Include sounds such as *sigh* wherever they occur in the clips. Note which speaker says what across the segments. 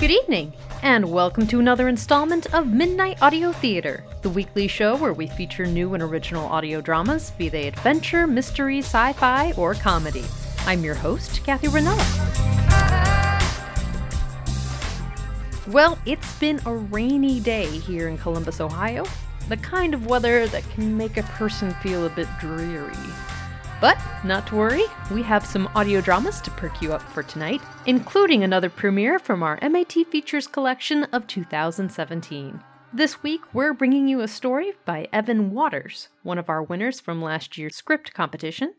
Speaker 1: Good evening, and welcome to another installment of Midnight Audio Theater, the weekly show where we feature new and original audio dramas, be they adventure, mystery, sci fi, or comedy. I'm your host, Kathy Ranella. Well, it's been a rainy day here in Columbus, Ohio. The kind of weather that can make a person feel a bit dreary. But not to worry, we have some audio dramas to perk you up for tonight, including another premiere from our MAT Features collection of 2017. This week, we're bringing you a story by Evan Waters, one of our winners from last year's script competition.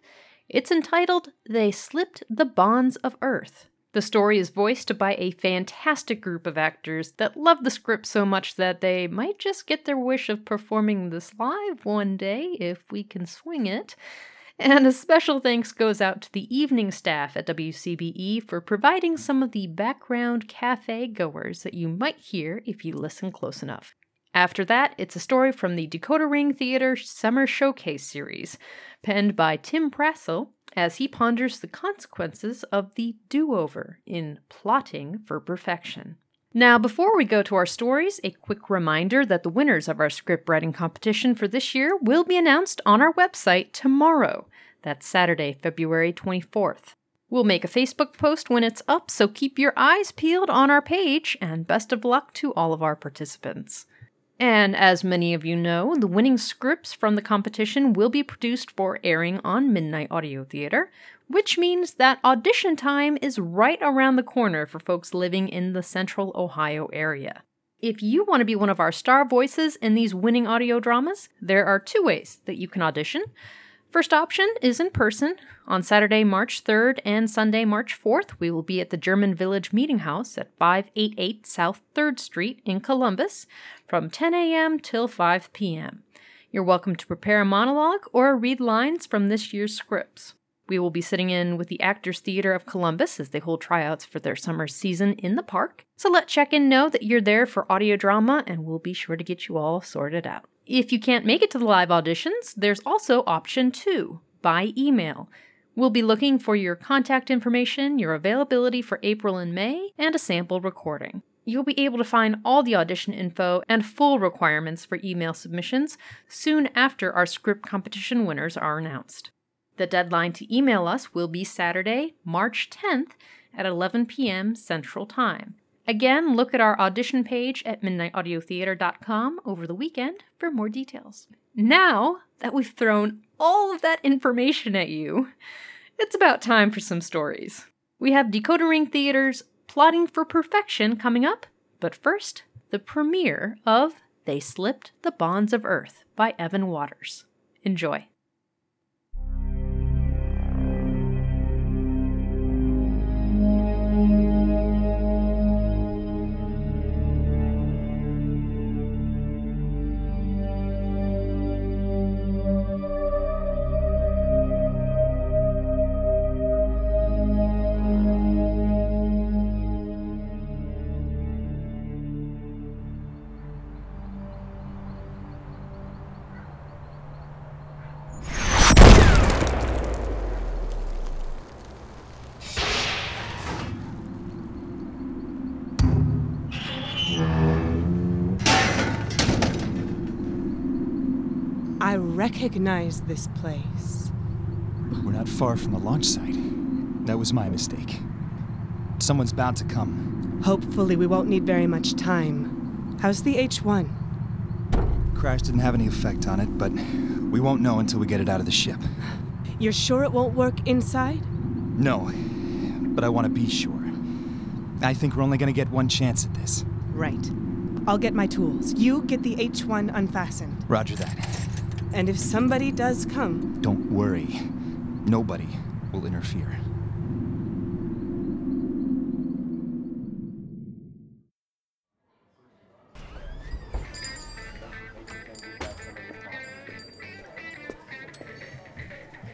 Speaker 1: It's entitled They Slipped the Bonds of Earth. The story is voiced by a fantastic group of actors that love the script so much that they might just get their wish of performing this live one day if we can swing it. And a special thanks goes out to the evening staff at WCBE for providing some of the background cafe goers that you might hear if you listen close enough. After that, it's a story from the Decoder Ring Theater Summer Showcase series, penned by Tim Prassel as he ponders the consequences of the do over in plotting for perfection. Now, before we go to our stories, a quick reminder that the winners of our script writing competition for this year will be announced on our website tomorrow. That's Saturday, February 24th. We'll make a Facebook post when it's up, so keep your eyes peeled on our page, and best of luck to all of our participants. And as many of you know, the winning scripts from the competition will be produced for airing on Midnight Audio Theater, which means that audition time is right around the corner for folks living in the central Ohio area. If you want to be one of our star voices in these winning audio dramas, there are two ways that you can audition. First option is in person. On Saturday, March 3rd and Sunday, March 4th, we will be at the German Village Meeting House at 588 South 3rd Street in Columbus from 10 a.m. till 5 p.m. You're welcome to prepare a monologue or read lines from this year's scripts. We will be sitting in with the Actors Theater of Columbus as they hold tryouts for their summer season in the park. So let check in know that you're there for audio drama and we'll be sure to get you all sorted out. If you can't make it to the live auditions, there's also option two by email. We'll be looking for your contact information, your availability for April and May, and a sample recording. You'll be able to find all the audition info and full requirements for email submissions soon after our script competition winners are announced. The deadline to email us will be Saturday, March 10th at 11 p.m. Central Time. Again, look at our audition page at midnightaudiotheater.com over the weekend for more details. Now that we've thrown all of that information at you, it's about time for some stories. We have Decoder Ring Theater's Plotting for Perfection coming up, but first, the premiere of They Slipped the Bonds of Earth by Evan Waters. Enjoy.
Speaker 2: Recognize this place.
Speaker 3: We're not far from the launch site. That was my mistake. Someone's bound to come.
Speaker 2: Hopefully, we won't need very much time. How's the H1?
Speaker 3: Crash didn't have any effect on it, but we won't know until we get it out of the ship.
Speaker 2: You're sure it won't work inside?
Speaker 3: No, but I want to be sure. I think we're only going to get one chance at this.
Speaker 2: Right. I'll get my tools. You get the H1 unfastened.
Speaker 3: Roger that.
Speaker 2: And if somebody does come,
Speaker 3: Don't worry. Nobody will interfere.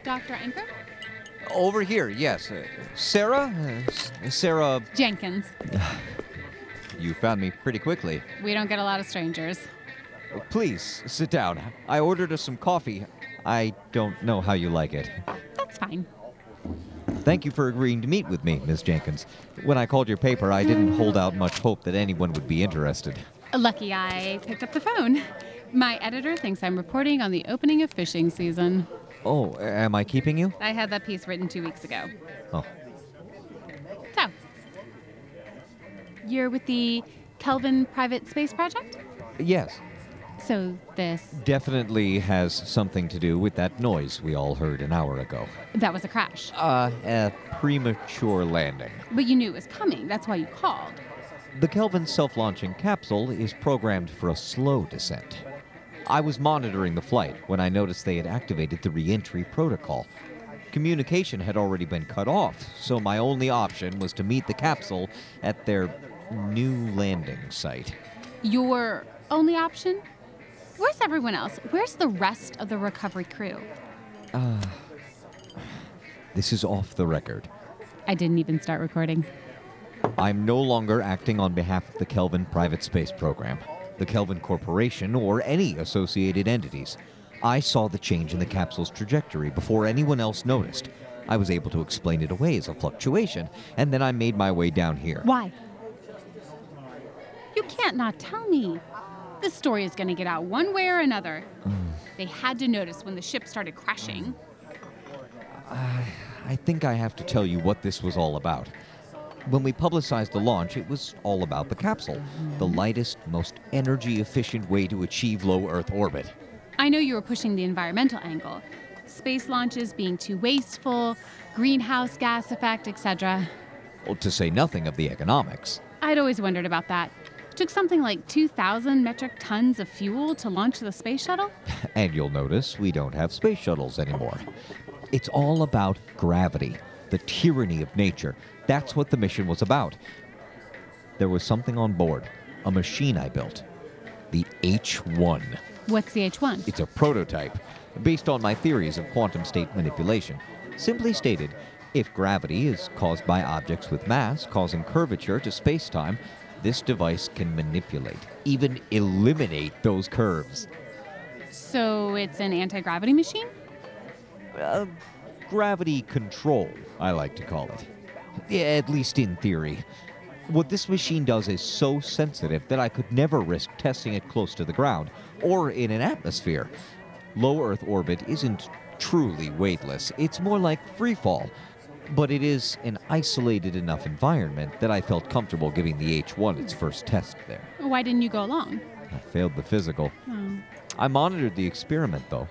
Speaker 4: Dr. Ankrum?
Speaker 5: Over here, yes. Uh, Sarah? Uh, Sarah,
Speaker 4: Jenkins. *sighs*
Speaker 5: you found me pretty quickly.
Speaker 4: We don't get a lot of strangers.
Speaker 5: Please, sit down. I ordered us some coffee. I don't know how you like it.
Speaker 4: That's fine.
Speaker 5: Thank you for agreeing to meet with me, Miss Jenkins. When I called your paper, I didn't hold out much hope that anyone would be interested.
Speaker 4: Lucky I picked up the phone. My editor thinks I'm reporting on the opening of fishing season.
Speaker 5: Oh, am I keeping you?
Speaker 4: I had that piece written two weeks ago.
Speaker 5: Oh,
Speaker 4: So, you're with the Kelvin Private Space Project?
Speaker 5: yes.
Speaker 4: So, this,
Speaker 5: Definitely has something to do with that noise we all heard an hour ago.
Speaker 4: that was a crash.
Speaker 5: Uh, a premature landing.
Speaker 4: But you knew it was coming. That's why you called.
Speaker 5: The Kelvin self launching capsule is programmed for a slow descent. I was monitoring the flight when I noticed they had activated the re entry protocol. Communication had already been cut off, so my only option was to meet the capsule at their new landing site.
Speaker 4: Your only option? Where's everyone else? Where's the rest of the recovery crew?
Speaker 5: Uh, this is off the record.
Speaker 4: I didn't even start recording.
Speaker 5: I'm no longer acting on behalf of the Kelvin Private Space Program, the Kelvin Corporation, or any associated entities. I saw the change in the capsule's trajectory before anyone else noticed. I was able to explain it away as a fluctuation, and then I made my way down here.
Speaker 4: Why? You can't not tell me. This story is going to get out one way or another. They had to notice when the ship started crashing.
Speaker 5: I think I have to tell you what this was all about. When we publicized the launch, it was all about the capsule, the mm-hmm. lightest, most energy efficient way to achieve low Earth orbit.
Speaker 4: I know you were pushing the environmental angle. Space launches being too wasteful, greenhouse gas effect, etc.
Speaker 5: Well, to say nothing of the economics.
Speaker 4: I'd always wondered about that. Took something like 2,000 metric tons of fuel to launch the space shuttle? *laughs*
Speaker 5: And you'll notice we don't have space shuttles anymore. It's all about gravity, the tyranny of nature. That's what the mission was about. There was something on board, a machine I built. The H1.
Speaker 4: What's the H1?
Speaker 5: It's a prototype, based on my theories of quantum state manipulation. Simply stated, if gravity is caused by objects with mass causing curvature to space-time, this device can manipulate, even eliminate those curves.
Speaker 4: So it's an anti gravity machine?
Speaker 5: uh, gravity control, I like to call it. Yeah, at least in theory. What this machine does is so sensitive that I could never risk testing it close to the ground or in an atmosphere. Low Earth orbit isn't truly weightless, it's more like free fall. But it is an isolated enough environment that I felt comfortable giving the H1 its first test there.
Speaker 4: Why didn't you go along?
Speaker 5: I failed the physical.
Speaker 4: Oh.
Speaker 5: I monitored the experiment, though.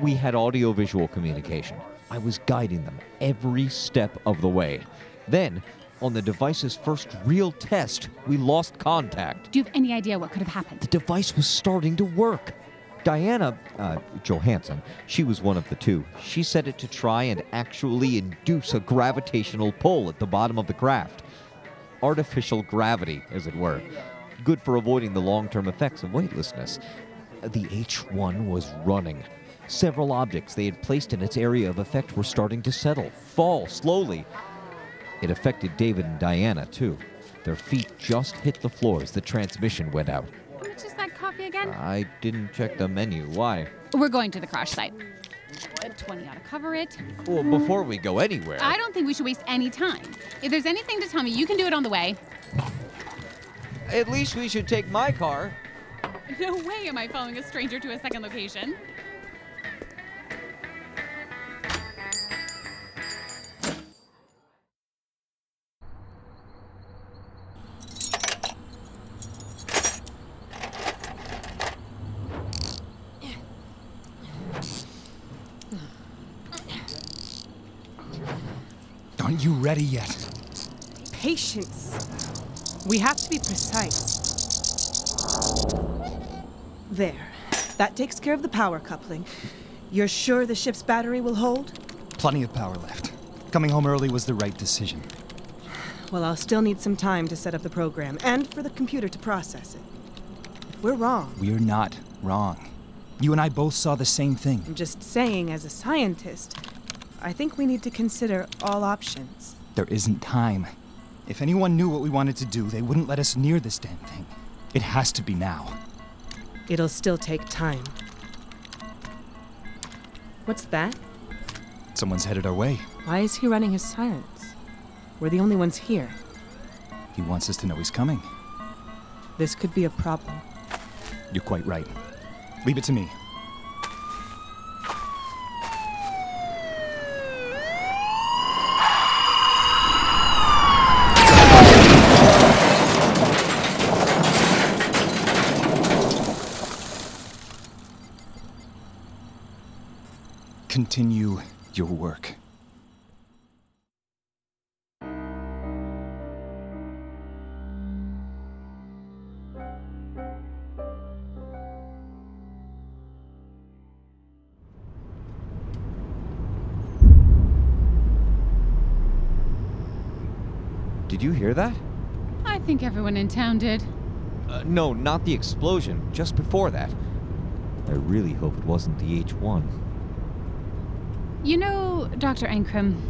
Speaker 5: We had audiovisual communication. I was guiding them every step of the way. Then, on the device's first real test, we lost contact.
Speaker 4: Do you have any idea what could have happened?
Speaker 5: The device was starting to work. Diana, uh, Johansson, she was one of the two. She set it to try and actually induce a gravitational pull at the bottom of the craft. Artificial gravity, as it were. Good for avoiding the long term effects of weightlessness. The H1 was running. Several objects they had placed in its area of effect were starting to settle, fall slowly. It affected David and Diana, too. Their feet just hit the floor as the transmission went out.
Speaker 4: How much is that coffee again?
Speaker 5: I didn't check the menu. Why?
Speaker 4: We're going to the crash site. Uh, 20 ought to cover it.
Speaker 5: Well, before we go anywhere.
Speaker 4: I don't think we should waste any time. If there's anything to tell me, you can do it on the way.
Speaker 5: At least we should take my car. *laughs*
Speaker 4: No way am I following a stranger to a second location.
Speaker 3: Aren't you ready yet?
Speaker 2: Patience. We have to be precise. There. That takes care of the power coupling. You're sure the ship's battery will hold?
Speaker 3: Plenty of power left. Coming home early was the right decision.
Speaker 2: Well, I'll still need some time to set up the program and for the computer to process it. If we're wrong,
Speaker 3: We're not wrong. You and I both saw the same thing.
Speaker 2: I'm just saying, as a scientist, I think we need to consider all options.
Speaker 3: There isn't time. If anyone knew what we wanted to do, they wouldn't let us near this damn thing. It has to be now.
Speaker 2: It'll still take time. What's that?
Speaker 3: Someone's headed our way.
Speaker 2: Why is he running his sirens? We're the only ones here.
Speaker 3: He wants us to know he's coming.
Speaker 2: This could be a problem.
Speaker 3: You're quite right. Leave it to me. Continue your work.
Speaker 5: Did you hear that?
Speaker 4: I think everyone in town did.
Speaker 5: Uh, no, not the explosion. Just before that. I really hope it wasn't the H1.
Speaker 4: You know, Dr. Ankrum,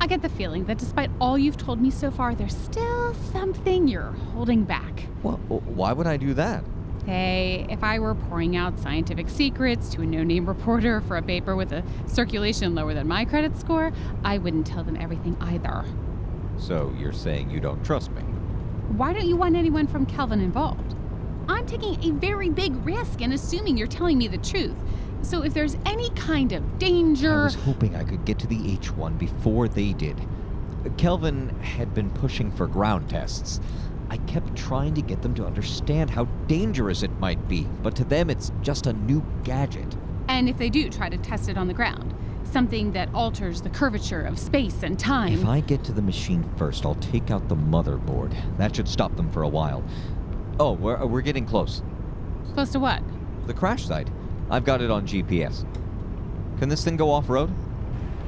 Speaker 4: I get the feeling that despite all you've told me so far, there's still something you're holding back.
Speaker 5: Well, why would I do that?
Speaker 4: Hey, if I were pouring out scientific secrets to a no name reporter for a paper with a circulation lower than my credit score, I wouldn't tell them everything either.
Speaker 5: So you're saying you don't trust me?
Speaker 4: Why don't you want anyone from Kelvin involved? I'm taking a very big risk in assuming you're telling me the truth. So if there's any kind of danger.
Speaker 5: I was hoping I could get to the H1 before they did. Kelvin had been pushing for ground tests. I kept trying to get them to understand how dangerous it might be, but to them it's just a new gadget.
Speaker 4: And if they do try to test it on the ground, something that alters the curvature of space and time.
Speaker 5: If I get to the machine first, I'll take out the motherboard. That should stop them for a while. Oh, we're, we're getting close.
Speaker 4: Close to what?
Speaker 5: The crash site. I've got it on GPS. Can this thing go off road?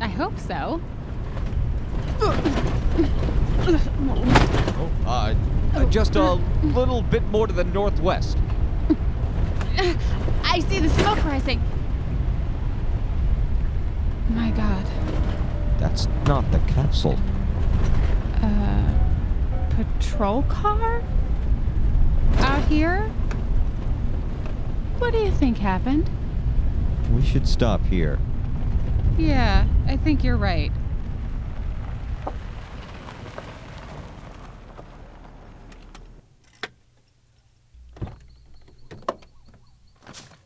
Speaker 4: I hope so.
Speaker 5: Oh, uh, uh, just a little bit more to the northwest. *laughs*
Speaker 4: I see the smoke rising. My god.
Speaker 5: That's not the capsule.
Speaker 4: Uh, patrol car? Out here? What do you think happened?
Speaker 5: We should stop here.
Speaker 4: Yeah, I think you're right.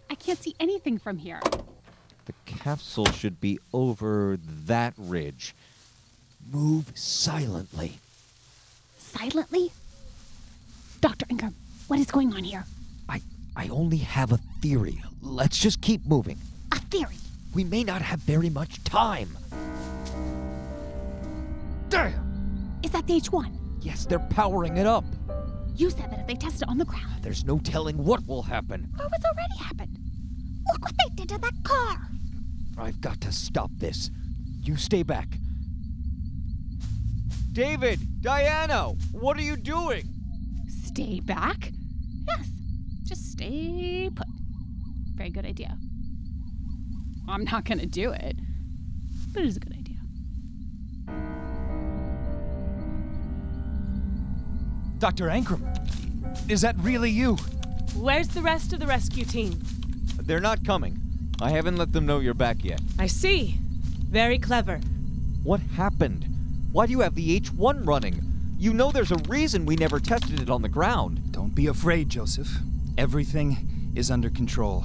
Speaker 4: I can't see anything from here.
Speaker 5: The capsule should be over that ridge. Move silently.
Speaker 4: Silently? Dr. Ankrum, what is going on here?
Speaker 5: I I only have a theory. Let's just keep moving.
Speaker 4: A theory.
Speaker 5: We may not have very much time. Damn!
Speaker 4: Is that the H1?
Speaker 5: Yes, they're powering it up.
Speaker 4: You said that if they test it on the ground,
Speaker 5: There's no telling what will happen.
Speaker 4: or what's already happened. Look what they did to that car.
Speaker 5: I've got to stop this. You stay back. David, Diana, what are you doing?
Speaker 4: Stay back? Yes, just stay put. Very good idea. I'm not going to do it, but it is a good idea.
Speaker 3: Dr. Ankrum, is that really you?
Speaker 2: Where's the rest of the rescue team?
Speaker 5: They're not coming. I haven't let them know you're back yet.
Speaker 2: I see. Very clever.
Speaker 5: What happened? Why do you have the H1 running? You know there's a reason we never tested it on the ground.
Speaker 3: Don't be afraid, Joseph. Everything is under control.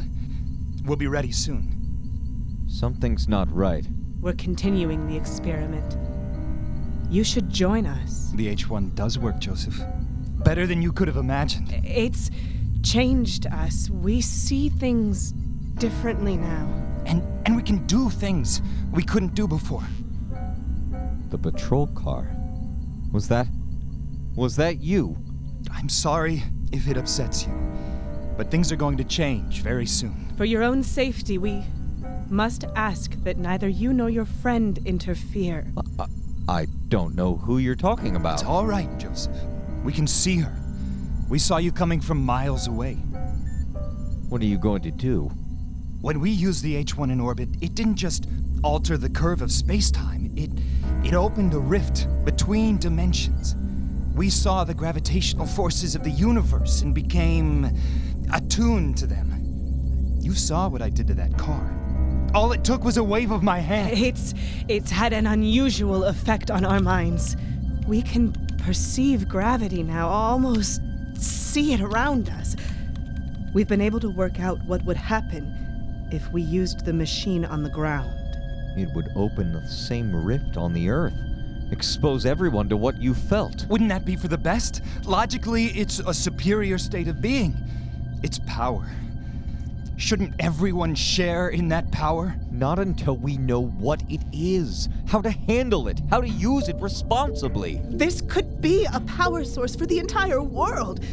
Speaker 3: We'll be ready soon.
Speaker 5: Something's not right.
Speaker 2: We're continuing the experiment. You should join us.
Speaker 3: The H1 does work, Joseph. Better than you could have imagined.
Speaker 2: It's changed us. We see things differently now.
Speaker 3: And and we can do things we couldn't do before.
Speaker 5: The patrol car. Was that. Was that you?
Speaker 3: I'm sorry if it upsets you. But things are going to change very soon.
Speaker 2: For your own safety, we must ask that neither you nor your friend interfere.
Speaker 5: I, I don't know who you're talking about.
Speaker 3: It's all right, Joseph. We can see her. We saw you coming from miles away.
Speaker 5: What are you going to do?
Speaker 3: When we used the H1 in orbit, it didn't just alter the curve of space-time. It it opened a rift between dimensions. We saw the gravitational forces of the universe and became attuned to them. You saw what I did to that car. All it took was a wave of my hand.
Speaker 2: It's it's had an unusual effect on our minds. We can perceive gravity now, almost see it around us. We've been able to work out what would happen if we used the machine on the ground.
Speaker 5: It would open the same rift on the Earth, expose everyone to what you felt.
Speaker 3: Wouldn't that be for the best? Logically, it's a superior state of being. It's power. Shouldn't everyone share in that power?
Speaker 5: Not until we know what it is, how to handle it, how to use it responsibly.
Speaker 2: This could be a power source for the entire world.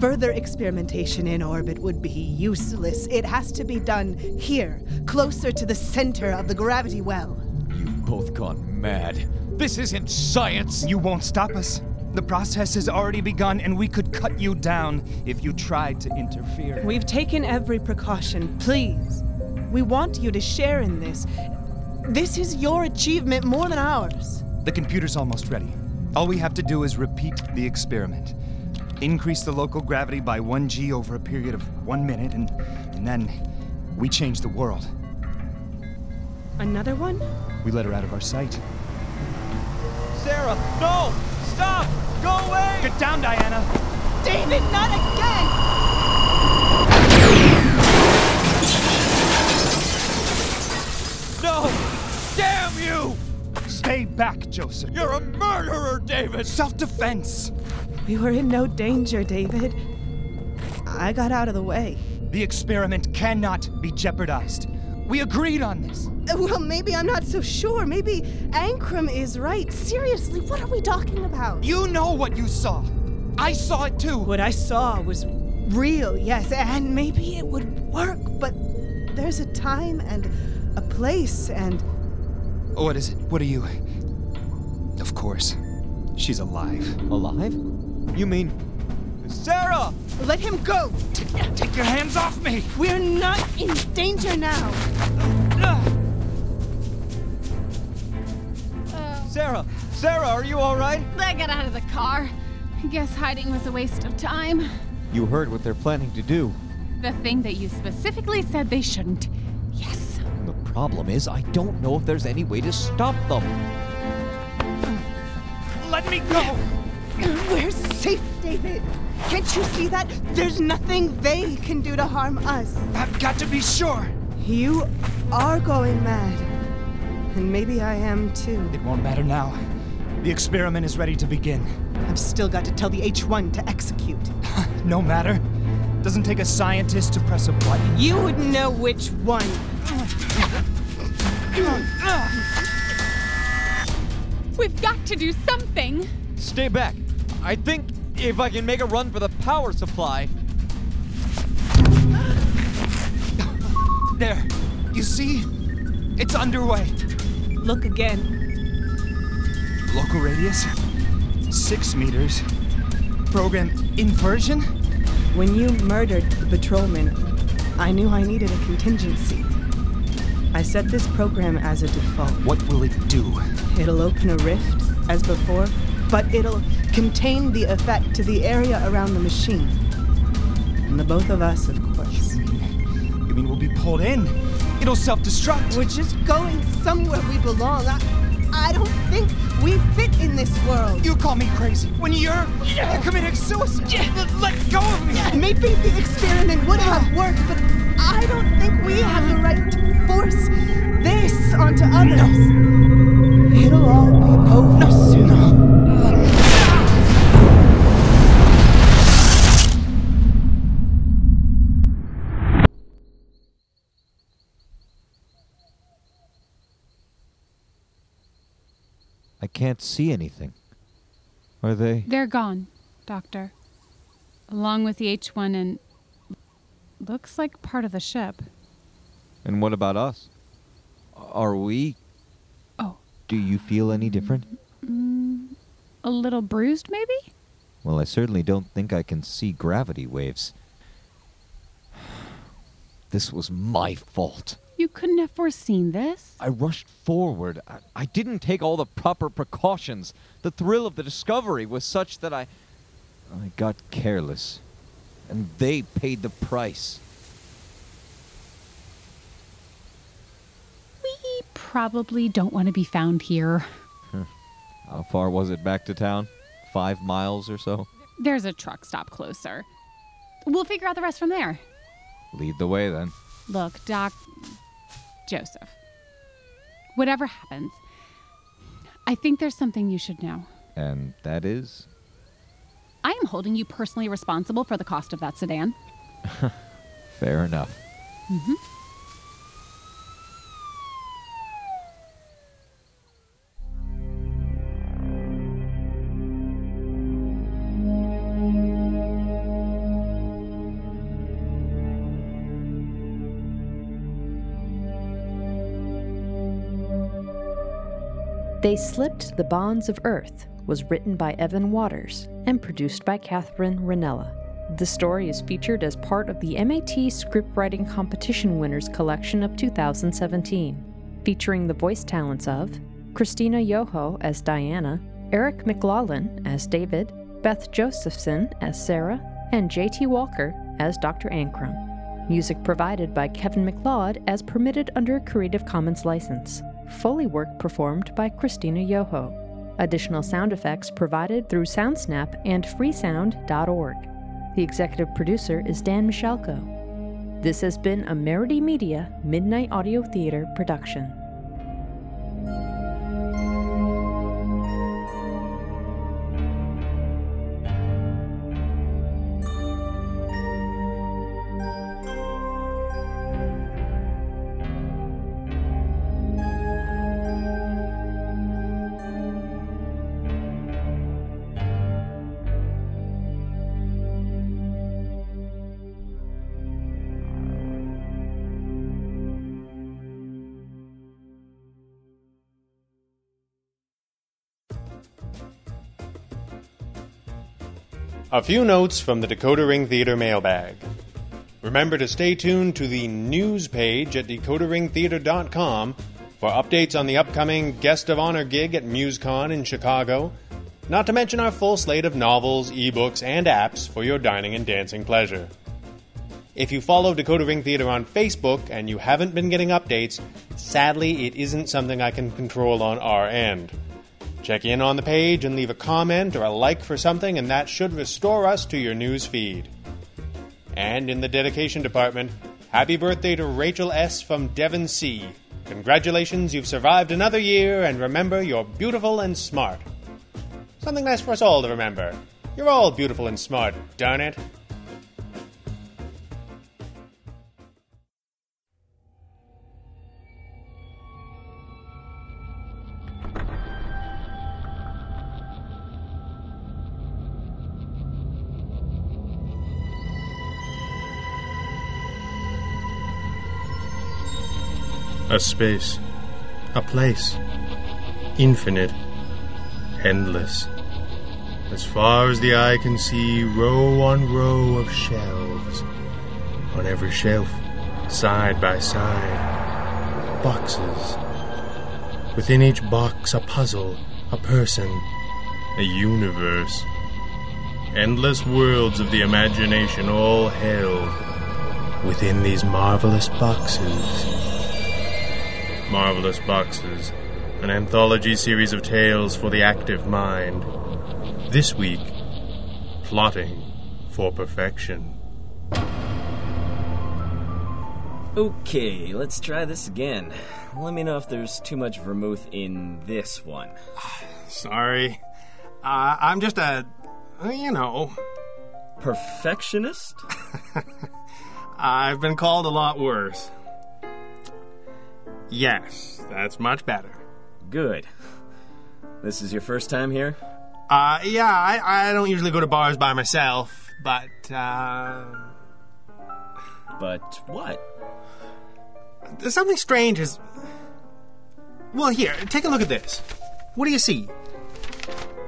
Speaker 2: Further experimentation in orbit would be useless. It has to be done here, closer to the center of the gravity well.
Speaker 5: You've both gone mad. This isn't science.
Speaker 3: You won't stop us. The process has already begun, and we could cut you down if you tried to interfere.
Speaker 2: We've taken every precaution. Please. We want you to share in this. This is your achievement more than ours.
Speaker 3: The computer's almost ready. All we have to do is repeat the experiment. Increase the local gravity by 1g over a period of one minute, and, and then we change the world.
Speaker 2: Another one?
Speaker 3: We let her out of our sight.
Speaker 5: Sarah, no! Stop! Go away!
Speaker 3: Get down, Diana!
Speaker 2: David, not again!
Speaker 5: No! Damn you!
Speaker 3: Stay back, Joseph.
Speaker 5: You're a murderer, David!
Speaker 3: Self defense!
Speaker 2: We were in no danger, David. I got out of the way.
Speaker 3: The experiment cannot be jeopardized. We agreed on this.
Speaker 2: Well, maybe I'm not so sure. Maybe Ankrum is right. Seriously, what are we talking about?
Speaker 3: You know what you saw. I saw it too.
Speaker 2: What I saw was real, yes, and maybe it would work, but there's a time and a place and.
Speaker 3: Oh, what is it? What are you? Of course. She's alive.
Speaker 5: Alive? You mean. Sarah!
Speaker 2: Let him go!
Speaker 3: Take your hands off me!
Speaker 2: We're not in danger now!
Speaker 5: Sarah! Sarah, are you alright?
Speaker 4: I got out of the car. I Guess hiding was a waste of time.
Speaker 5: You heard what they're planning to do.
Speaker 4: The thing that you specifically said they shouldn't. Yes.
Speaker 5: The problem is, I don't know if there's any way to stop them.
Speaker 3: Let me go!
Speaker 2: We're safe, David! Can't you see that? There's nothing they can do to harm us.
Speaker 3: I've got to be sure.
Speaker 2: You are going mad. And maybe I am too.
Speaker 3: It won't matter now. The experiment is ready to begin.
Speaker 2: I've still got to tell the H1 to execute. *laughs*
Speaker 3: No matter. Doesn't take a scientist to press a button.
Speaker 2: You wouldn't know which one.
Speaker 4: We've got to do something.
Speaker 5: Stay back. I think if I can make a run for the power supply. *gasps*
Speaker 3: There. You see? It's underway.
Speaker 2: Look again.
Speaker 3: Local radius? Six meters. Program inversion?
Speaker 2: When you murdered the patrolman, I knew I needed a contingency. I set this program as a default.
Speaker 3: What will it do?
Speaker 2: It'll open a rift, as before, but it'll contain the effect to the area around the machine. And the both of us, of course.
Speaker 3: You mean we'll be pulled in? It'll self destruct.
Speaker 2: We're just going somewhere we belong. I, I don't think we fit in this world.
Speaker 3: You call me crazy when you're, you're committing suicide. Yeah. Let go of me.
Speaker 2: Maybe the experiment would have worked, but I don't think we have the right to force this onto others. It'll all be over soon.
Speaker 5: Can't see anything. Are they?
Speaker 4: They're gone, Doctor. Along with the H1 and. Looks like part of the ship.
Speaker 5: And what about us? Are we?
Speaker 4: Oh.
Speaker 5: Do you feel any different?
Speaker 4: Mm, a little bruised, maybe?
Speaker 5: Well, I certainly don't think I can see gravity waves. *sighs* This was my fault.
Speaker 4: You couldn't have foreseen this.
Speaker 5: I rushed forward. I, I didn't take all the proper precautions. The thrill of the discovery was such that I. I got careless. And they paid the price.
Speaker 4: We probably don't want to be found here.
Speaker 5: How far was it back to town? Five miles or so?
Speaker 4: There's a truck stop closer. We'll figure out the rest from there.
Speaker 5: Lead the way then.
Speaker 4: Look, Doc. Joseph. Whatever happens, I think there's something you should know.
Speaker 5: And that is?
Speaker 4: I am holding you personally responsible for the cost of that sedan. *laughs*
Speaker 5: Fair enough. Mm-hmm.
Speaker 1: They Slipped the Bonds of Earth was written by Evan Waters and produced by Catherine Ranella. The story is featured as part of the MAT Scriptwriting Competition Winners Collection of 2017, featuring the voice talents of Christina Yoho as Diana, Eric McLaughlin as David, Beth Josephson as Sarah, and JT Walker as Dr. Ankrum. Music provided by Kevin MacLeod as permitted under a Creative Commons license. Foley work performed by Christina Yoho. Additional sound effects provided through SoundSnap and freesound.org. The executive producer is Dan Michalko. This has been a Merity Media Midnight Audio Theater production.
Speaker 6: A few notes from the Decoder Ring Theater mailbag. Remember to stay tuned to the news page at decoderringtheater.com for updates on the upcoming Guest of Honor gig at MuseCon in Chicago, not to mention our full slate of novels, ebooks, and apps for your dining and dancing pleasure. If you follow Decoder Ring Theater on Facebook and you haven't been getting updates, sadly, it isn't something I can control on our end. Check in on the page and leave a comment or a like for something, and that should restore us to your news feed. And in the dedication department, happy birthday to Rachel S. from Devon C. Congratulations, you've survived another year, and remember, you're beautiful and smart. Something nice for us all to remember. You're all beautiful and smart, darn it.
Speaker 7: A space. A place. Infinite. Endless. As far as the eye can see, row on row of shelves. On every shelf, side by side, boxes. Within each box, a puzzle, a person, a universe. Endless worlds of the imagination all held within these marvelous boxes. Marvelous Boxes, an anthology series of tales for the active mind. This week, Plotting for Perfection.
Speaker 8: Okay, let's try this again. Let me know if there's too much vermouth in this one. *sighs*
Speaker 6: Sorry. Uh, I'm just a. You know.
Speaker 8: Perfectionist? *laughs*
Speaker 6: I've been called a lot worse. Yes, that's much better.
Speaker 8: Good. This is your first time here?
Speaker 6: Uh, yeah, I, I don't usually go to bars by myself, but, uh.
Speaker 8: But what?
Speaker 6: There's something strange is. Well, here, take a look at this. What do you see?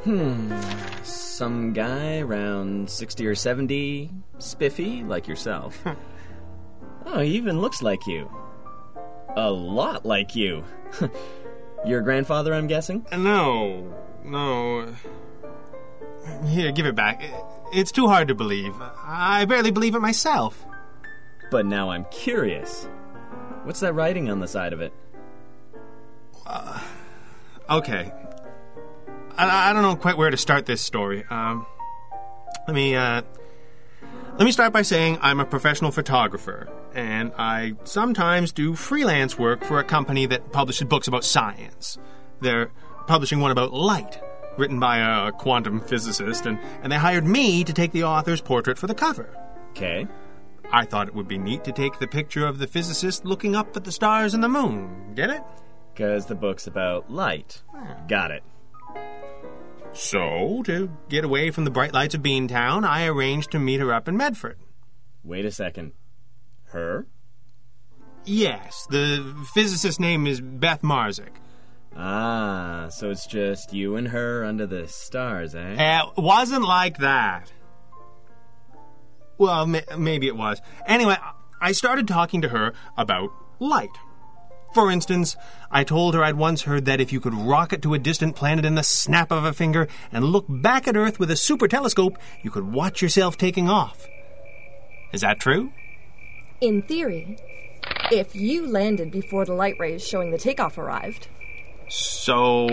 Speaker 8: Hmm. Some guy around 60 or 70, spiffy, like yourself. *laughs* oh, he even looks like you. A lot like you. *laughs* Your grandfather, I'm guessing?
Speaker 6: No, no. Here, give it back. It's too hard to believe. I barely believe it myself.
Speaker 8: But now I'm curious. What's that writing on the side of it?
Speaker 6: uh, okay. I, I don't know quite where to start this story. Um, let me uh, let me start by saying I'm a professional photographer, and I sometimes do freelance work for a company that publishes books about science. They're publishing one about light, written by a quantum physicist, and, and they hired me to take the author's portrait for the cover.
Speaker 8: Okay.
Speaker 6: I thought it would be neat to take the picture of the physicist looking up at the stars and the moon. Get it?
Speaker 8: Because the book's about light. Got it.
Speaker 6: So, to get away from the bright lights of Beantown, I arranged to meet her up in Medford.
Speaker 8: Wait a second. Her?
Speaker 6: Yes, the physicist's name is Beth Marzik.
Speaker 8: Ah, so it's just you and her under the stars, eh?
Speaker 6: It wasn't like that. Well, ma- maybe it was. Anyway, I started talking to her about light. For instance, I told her I'd once heard that if you could rocket to a distant planet in the snap of a finger and look back at Earth with a super telescope, you could watch yourself taking off. Is that true?
Speaker 9: In theory, if you landed before the light rays showing the takeoff arrived.
Speaker 6: So,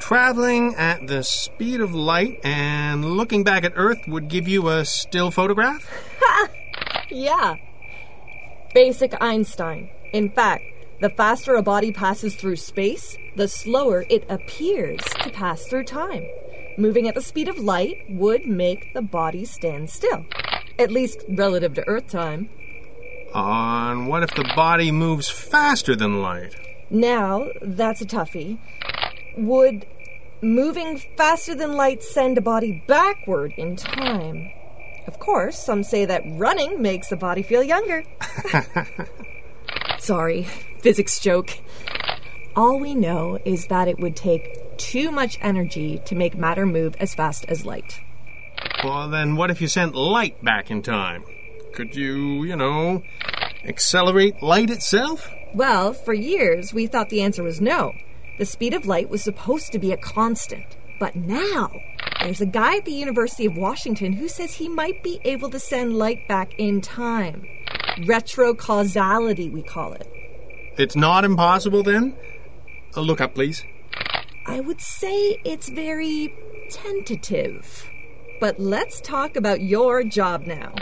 Speaker 6: traveling at the speed of light and looking back at Earth would give you a still photograph? *laughs*
Speaker 9: Yeah. Basic Einstein. In fact, the faster a body passes through space, the slower it appears to pass through time. Moving at the speed of light would make the body stand still, at least relative to Earth time.
Speaker 6: On what if the body moves faster than light?
Speaker 9: Now, that's a toughie. Would moving faster than light send a body backward in time? Of course, some say that running makes the body feel younger. *laughs* Sorry, physics joke. All we know is that it would take too much energy to make matter move as fast as light.
Speaker 6: Well, then what if you sent light back in time? Could you, you know, accelerate light itself?
Speaker 9: Well, for years, we thought the answer was no. The speed of light was supposed to be a constant. But now, there's a guy at the University of Washington who says he might be able to send light back in time. Retrocausality, we call it.
Speaker 6: It's not impossible then? A look up, please.
Speaker 9: I would say it's very tentative. But let's talk about your job now.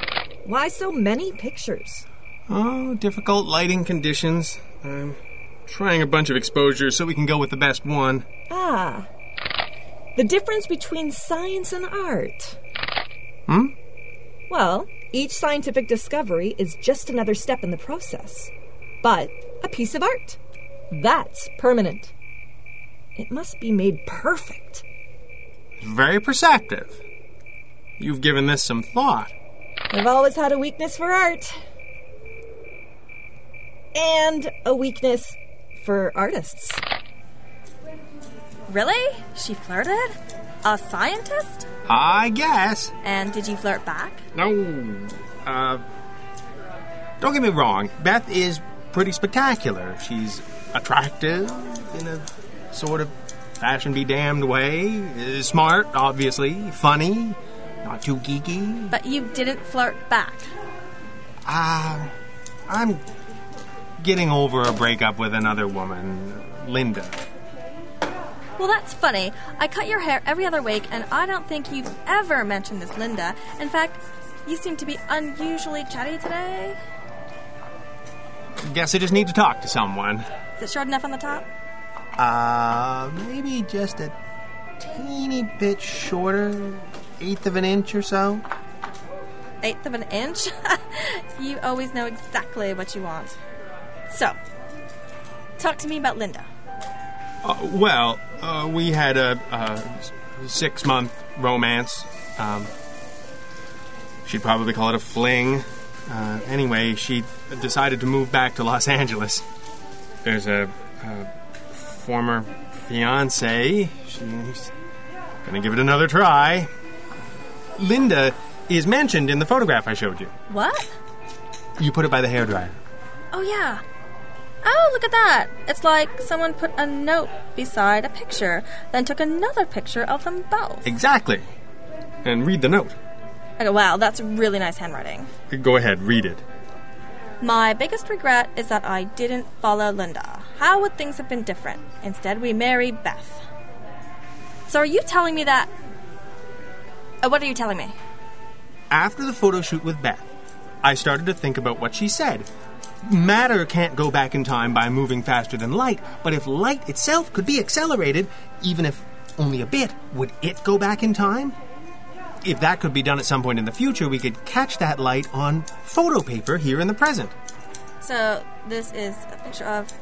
Speaker 9: Why so many pictures?
Speaker 6: Oh, difficult lighting conditions. I'm trying a bunch of exposures so we can go with the best one.
Speaker 9: Ah, the difference between science and art.
Speaker 6: Hmm?
Speaker 9: Well, each scientific discovery is just another step in the process, but a piece of art. That's permanent. It must be made perfect.
Speaker 6: Very perceptive. You've given this some thought.
Speaker 9: I've always had a weakness for art. And a weakness for artists.
Speaker 10: Really? She flirted? A scientist?
Speaker 6: I guess.
Speaker 10: And did you flirt back?
Speaker 6: No. Uh, don't get me wrong. Beth is pretty spectacular. She's attractive in a sort of fashion be damned way. Uh, Smart, obviously. Funny. Not too geeky.
Speaker 10: But you didn't flirt back.
Speaker 6: Uh, I'm getting over a breakup with another woman, Linda.
Speaker 10: Well, that's funny. I cut your hair every other week, and I don't think you've ever mentioned this Linda. In fact, you seem to be unusually chatty today.
Speaker 6: Guess I just need to talk to someone.
Speaker 10: Is it short enough on the top?
Speaker 6: Uh, maybe just a teeny bit shorter, eighth of an inch or so.
Speaker 10: Eighth of an inch? *laughs* you always know exactly what you want. So, talk to me about Linda.
Speaker 6: Uh, well, uh, we had a, a six month romance. Um, she'd probably call it a fling. Uh, anyway, she decided to move back to Los Angeles. There's a, a former fiance. She's gonna give it another try. Linda is mentioned in the photograph I showed you.
Speaker 10: What?
Speaker 6: You put it by the hairdryer.
Speaker 10: Oh, yeah. Oh, look at that. It's like someone put a note beside a picture, then took another picture of them both.
Speaker 6: Exactly. And read the note.
Speaker 10: Okay, wow, that's really nice handwriting.
Speaker 6: Go ahead, read it.
Speaker 10: My biggest regret is that I didn't follow Linda. how would things have been different? Instead, we married Beth. So are you telling me that. Uh, what are you telling me?
Speaker 6: After the photo shoot with Beth, I started to think about what she said. Matter can't go back in time by moving faster than light, but if light itself could be accelerated, even if only a bit, would it go back in time? If that could be done at some point in the future, we could catch that light on photo paper here in the present.
Speaker 10: So this is a picture of.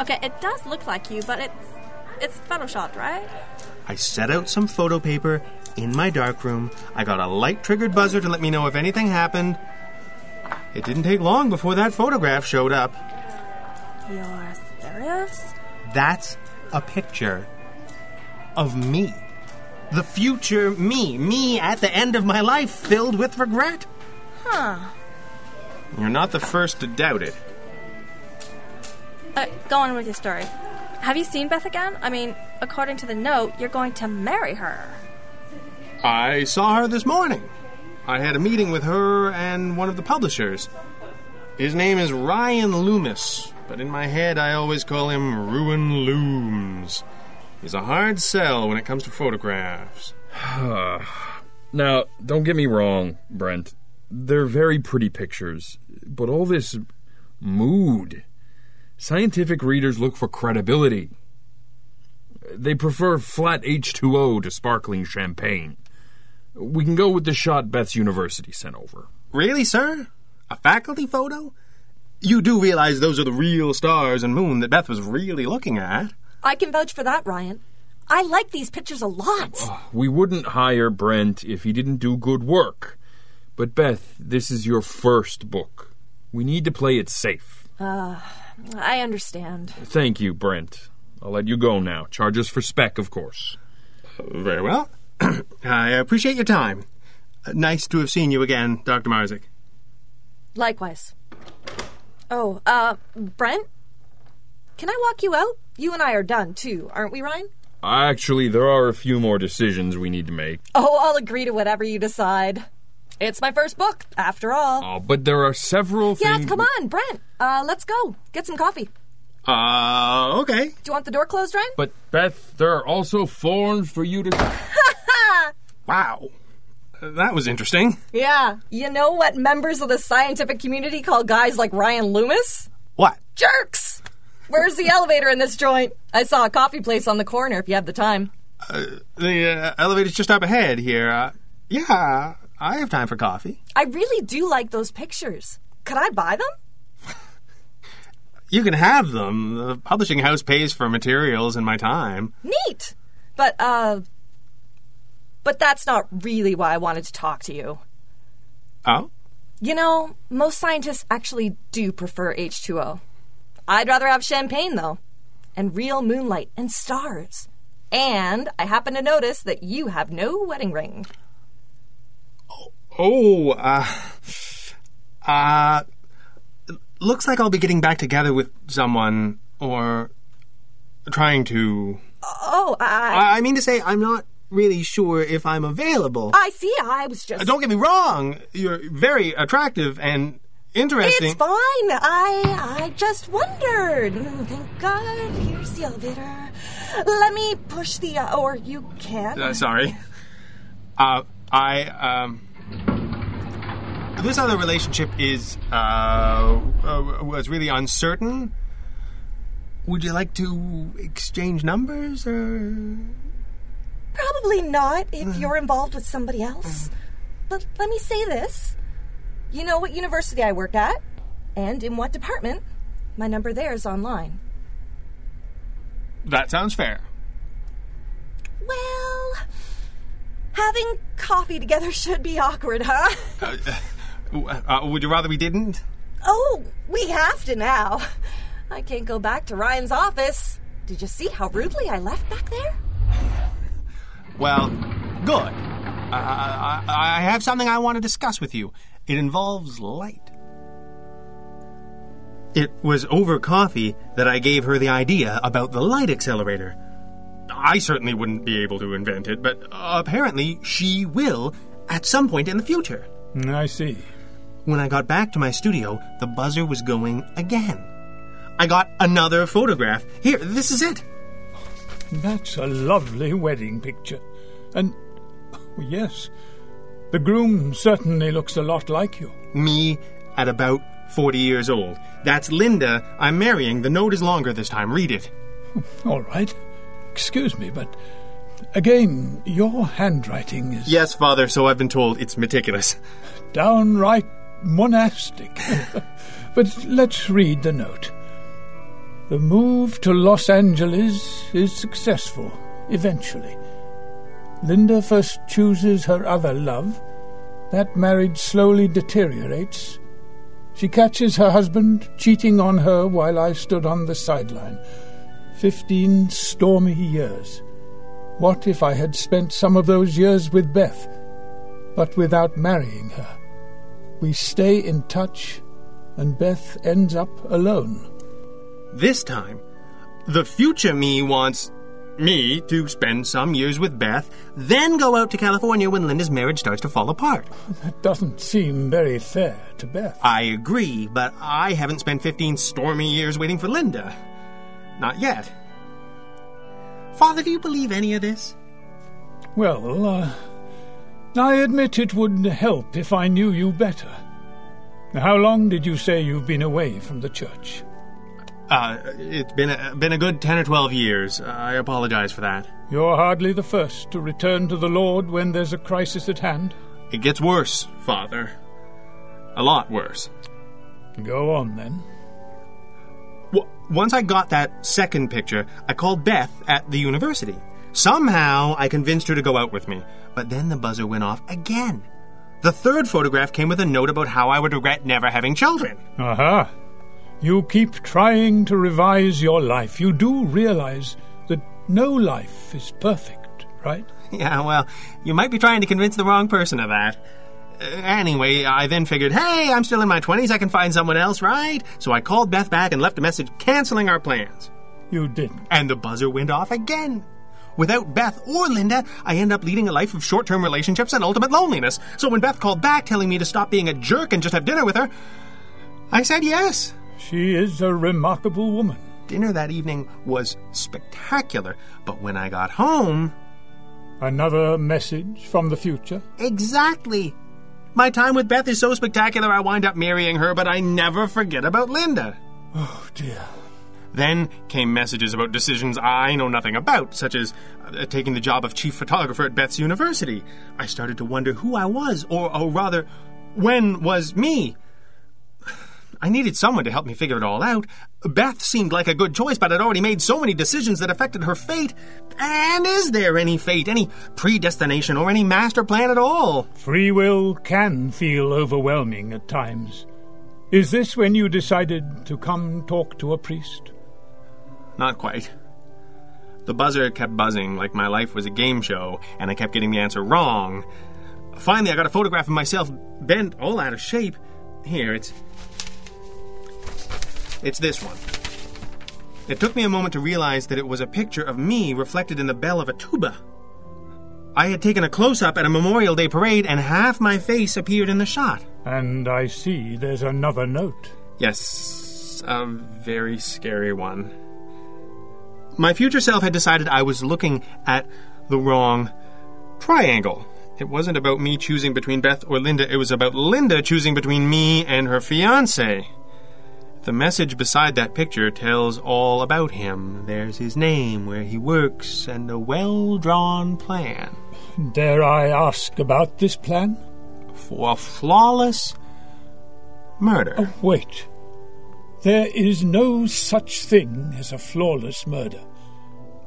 Speaker 10: Okay, it does look like you, but it's it's photoshopped, right?
Speaker 6: I set out some photo paper in my darkroom. I got a light triggered buzzer to let me know if anything happened. It didn't take long before that photograph showed up.
Speaker 10: You're serious?
Speaker 6: That's a picture of me. The future me. Me at the end of my life filled with regret.
Speaker 10: Huh.
Speaker 6: You're not the first to doubt it.
Speaker 10: Uh, go on with your story. Have you seen Beth again? I mean, according to the note, you're going to marry her.
Speaker 6: I saw her this morning. I had a meeting with her and one of the publishers. His name is Ryan Loomis, but in my head I always call him Ruin Looms. He's a hard sell when it comes to photographs. *sighs*
Speaker 11: now, don't get me wrong, Brent. They're very pretty pictures, but all this mood. Scientific readers look for credibility. They prefer flat H2O to sparkling champagne. We can go with the shot Beth's University sent over.
Speaker 6: Really, sir? A faculty photo? You do realize those are the real stars and moon that Beth was really looking at.
Speaker 9: I can vouch for that, Ryan. I like these pictures a lot.
Speaker 11: We wouldn't hire Brent if he didn't do good work. But Beth, this is your first book. We need to play it safe.
Speaker 9: Uh, I understand.
Speaker 11: Thank you, Brent. I'll let you go now. Charges for spec, of course.
Speaker 6: Very well. *clears throat* I appreciate your time. Nice to have seen you again, Dr. Marzik.
Speaker 9: Likewise. Oh, uh, Brent? Can I walk you out? You and I are done, too, aren't we, Ryan?
Speaker 11: Actually, there are a few more decisions we need to make.
Speaker 9: Oh, I'll agree to whatever you decide. It's my first book, after all.
Speaker 11: Oh, but there are several
Speaker 9: yeah,
Speaker 11: things.
Speaker 9: come on, Brent. Uh, let's go. Get some coffee.
Speaker 6: Uh, okay.
Speaker 9: Do you want the door closed, Ryan?
Speaker 11: But, Beth, there are also forms for you to. *laughs*
Speaker 6: wow. That was interesting.
Speaker 9: Yeah. You know what members of the scientific community call guys like Ryan Loomis?
Speaker 6: What?
Speaker 9: Jerks! Where's the elevator in this joint? I saw a coffee place on the corner if you have the time.
Speaker 6: Uh, the uh, elevator's just up ahead here. Uh, yeah, I have time for coffee.
Speaker 9: I really do like those pictures. Could I buy them?
Speaker 6: You can have them. The publishing house pays for materials and my time.
Speaker 9: Neat! But, uh. But that's not really why I wanted to talk to you.
Speaker 6: Oh?
Speaker 9: You know, most scientists actually do prefer H2O. I'd rather have champagne, though, and real moonlight and stars. And I happen to notice that you have no wedding ring.
Speaker 6: Oh, uh. Uh. Looks like I'll be getting back together with someone, or trying to.
Speaker 9: Oh, I.
Speaker 6: I mean to say, I'm not really sure if I'm available.
Speaker 9: I see. I was just.
Speaker 6: Don't get me wrong. You're very attractive and interesting.
Speaker 9: It's fine. I I just wondered. Mm, Thank God. Here's the elevator. Let me push the. Uh, or you can.
Speaker 6: Uh, sorry. Uh, I um. This other relationship is uh, uh was really uncertain. Would you like to exchange numbers or?
Speaker 9: Probably not if you're involved with somebody else. But let me say this. You know what university I work at, and in what department. My number there is online.
Speaker 6: That sounds fair.
Speaker 9: Well, having coffee together *laughs* should be awkward, huh?
Speaker 6: Uh, uh, would you rather we didn't?
Speaker 9: Oh, we have to now. I can't go back to Ryan's office. Did you see how rudely I left back there?
Speaker 6: Well, good. Uh, I, I have something I want to discuss with you. It involves light. It was over coffee that I gave her the idea about the light accelerator. I certainly wouldn't be able to invent it, but apparently she will at some point in the future.
Speaker 12: I see.
Speaker 6: When I got back to my studio, the buzzer was going again. I got another photograph. Here, this is it.
Speaker 12: That's a lovely wedding picture. And, oh, yes, the groom certainly looks a lot like you.
Speaker 6: Me at about 40 years old. That's Linda I'm marrying. The note is longer this time. Read it. *laughs*
Speaker 12: All right. Excuse me, but again, your handwriting is
Speaker 6: Yes, Father, so I've been told. It's meticulous.
Speaker 12: downright monastic. *laughs* but let's read the note. The move to Los Angeles is successful, eventually. Linda first chooses her other love. That marriage slowly deteriorates. She catches her husband cheating on her while I stood on the sideline. Fifteen stormy years. What if I had spent some of those years with Beth, but without marrying her? We stay in touch, and Beth ends up alone.
Speaker 6: This time, the future me wants me to spend some years with Beth, then go out to California when Linda's marriage starts to fall apart.
Speaker 12: That doesn't seem very fair to Beth.
Speaker 6: I agree, but I haven't spent 15 stormy years waiting for Linda. Not yet. Father, do you believe any of this?
Speaker 12: Well, uh, I admit it would help if I knew you better. How long did you say you've been away from the church?
Speaker 6: Uh, it's been a, been a good 10 or 12 years. I apologize for that.
Speaker 12: You're hardly the first to return to the Lord when there's a crisis at hand.
Speaker 6: It gets worse, Father. A lot worse.
Speaker 12: Go on, then.
Speaker 6: W- once I got that second picture, I called Beth at the university. Somehow, I convinced her to go out with me. But then the buzzer went off again. The third photograph came with a note about how I would regret never having children.
Speaker 12: Aha. You keep trying to revise your life. You do realize that no life is perfect, right?
Speaker 6: Yeah, well, you might be trying to convince the wrong person of that. Uh, anyway, I then figured, hey, I'm still in my 20s, I can find someone else, right? So I called Beth back and left a message canceling our plans.
Speaker 12: You didn't.
Speaker 6: And the buzzer went off again. Without Beth or Linda, I end up leading a life of short term relationships and ultimate loneliness. So when Beth called back telling me to stop being a jerk and just have dinner with her, I said yes.
Speaker 12: She is a remarkable woman.
Speaker 6: Dinner that evening was spectacular, but when I got home.
Speaker 12: Another message from the future?
Speaker 6: Exactly. My time with Beth is so spectacular I wind up marrying her, but I never forget about Linda.
Speaker 12: Oh, dear.
Speaker 6: Then came messages about decisions I know nothing about, such as uh, taking the job of chief photographer at Beth's university. I started to wonder who I was, or, or rather, when was me. I needed someone to help me figure it all out. Beth seemed like a good choice, but I'd already made so many decisions that affected her fate. And is there any fate, any predestination, or any master plan at all?
Speaker 12: Free will can feel overwhelming at times. Is this when you decided to come talk to a priest?
Speaker 6: Not quite. The buzzer kept buzzing like my life was a game show, and I kept getting the answer wrong. Finally, I got a photograph of myself bent all out of shape. Here, it's. It's this one. It took me a moment to realize that it was a picture of me reflected in the bell of a tuba. I had taken a close up at a Memorial Day parade, and half my face appeared in the shot.
Speaker 12: And I see there's another note.
Speaker 6: Yes, a very scary one. My future self had decided I was looking at the wrong triangle. It wasn't about me choosing between Beth or Linda, it was about Linda choosing between me and her fiance. The message beside that picture tells all about him. There's his name, where he works, and a well drawn plan.
Speaker 12: Dare I ask about this plan?
Speaker 6: For a flawless murder.
Speaker 12: Oh, wait. There is no such thing as a flawless murder.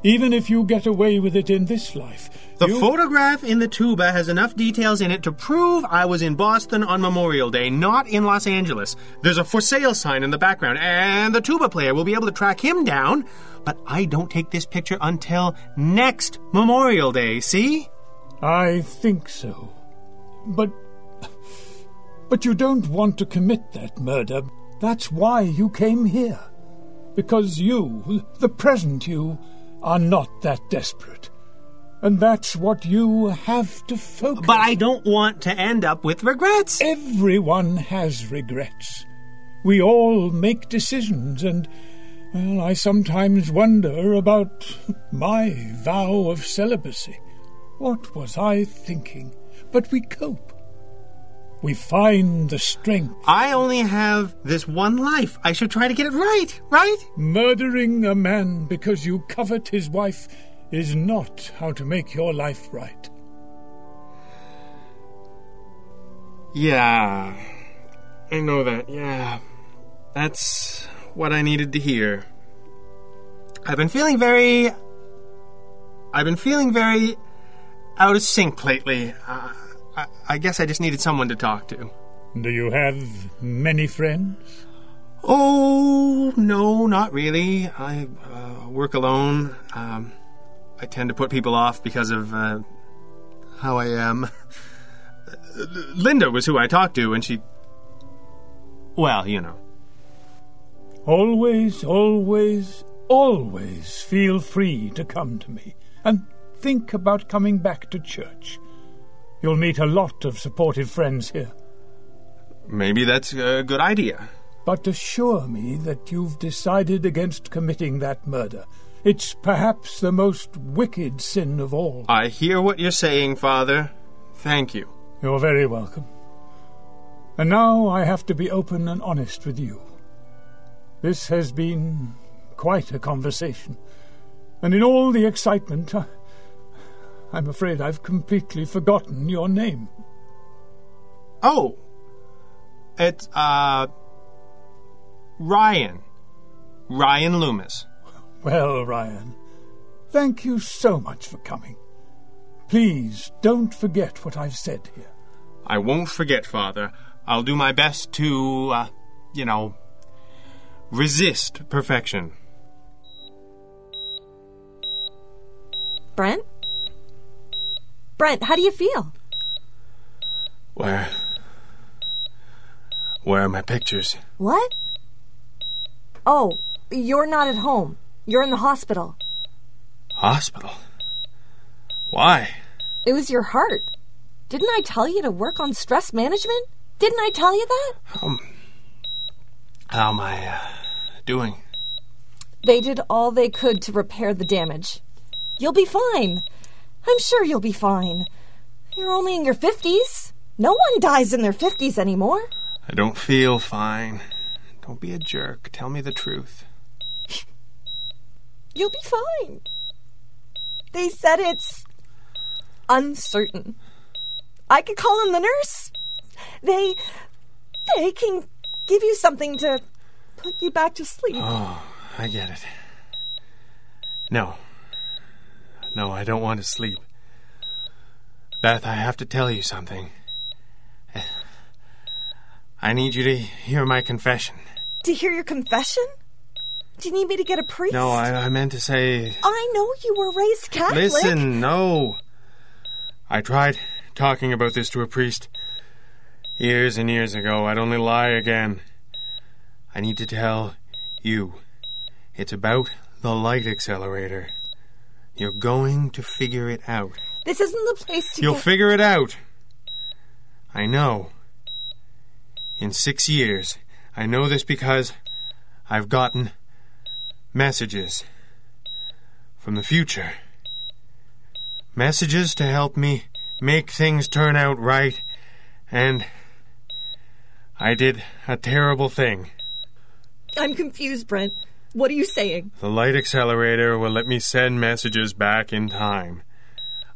Speaker 12: Even if you get away with it in this life.
Speaker 6: The
Speaker 12: you...
Speaker 6: photograph in the tuba has enough details in it to prove I was in Boston on Memorial Day, not in Los Angeles. There's a for sale sign in the background, and the tuba player will be able to track him down. But I don't take this picture until next Memorial Day, see?
Speaker 12: I think so. But. But you don't want to commit that murder. That's why you came here. Because you, the present you, are not that desperate. And that's what you have to focus
Speaker 6: But I don't want to end up with regrets.
Speaker 12: Everyone has regrets. We all make decisions, and Well, I sometimes wonder about *laughs* my vow of celibacy. What was I thinking? But we cope. We find the strength.
Speaker 6: I only have this one life. I should try to get it right, right?
Speaker 12: Murdering a man because you covet his wife is not how to make your life right.
Speaker 6: Yeah. I know that, yeah. That's what I needed to hear. I've been feeling very. I've been feeling very out of sync lately. Uh, I, I guess I just needed someone to talk to.
Speaker 12: Do you have many friends?
Speaker 6: Oh, no, not really. I uh, work alone. Um, I tend to put people off because of uh, how I am. *laughs* Linda was who I talked to, and she. Well, you know.
Speaker 12: Always, always, always feel free to come to me and think about coming back to church. You'll meet a lot of supportive friends here.
Speaker 6: Maybe that's a good idea.
Speaker 12: But assure me that you've decided against committing that murder. It's perhaps the most wicked sin of all.
Speaker 6: I hear what you're saying, Father. Thank you.
Speaker 12: You're very welcome. And now I have to be open and honest with you. This has been quite a conversation. And in all the excitement, I, I'm afraid I've completely forgotten your name.
Speaker 6: Oh, it's, uh, Ryan. Ryan Loomis.
Speaker 12: Well, Ryan, thank you so much for coming. Please don't forget what I've said here.
Speaker 6: I won't forget, Father. I'll do my best to, uh, you know, resist perfection.
Speaker 9: Brent? Brent, how do you feel?
Speaker 6: Where? Where are my pictures?
Speaker 9: What? Oh, you're not at home. You're in the hospital.
Speaker 6: Hospital? Why?
Speaker 9: It was your heart. Didn't I tell you to work on stress management? Didn't I tell you that?
Speaker 6: Um, how am I uh, doing?
Speaker 9: They did all they could to repair the damage. You'll be fine. I'm sure you'll be fine. You're only in your 50s. No one dies in their 50s anymore.
Speaker 6: I don't feel fine. Don't be a jerk. Tell me the truth. *laughs*
Speaker 9: You'll be fine. They said it's uncertain. I could call in the nurse. They they can give you something to put you back to sleep.
Speaker 6: Oh, I get it. No. No, I don't want to sleep. Beth, I have to tell you something. I need you to hear my confession.
Speaker 9: To hear your confession? Do you need me to get a priest?
Speaker 6: No, I, I meant to say.
Speaker 9: I know you were raised Catholic.
Speaker 6: Listen, no. I tried talking about this to a priest years and years ago. I'd only lie again. I need to tell you. It's about the light accelerator. You're going to figure it out.
Speaker 9: This isn't the place to
Speaker 6: You'll
Speaker 9: get...
Speaker 6: figure it out. I know. In six years. I know this because I've gotten messages from the future. Messages to help me make things turn out right, and I did a terrible thing.
Speaker 9: I'm confused, Brent. What are you saying?
Speaker 6: The light accelerator will let me send messages back in time.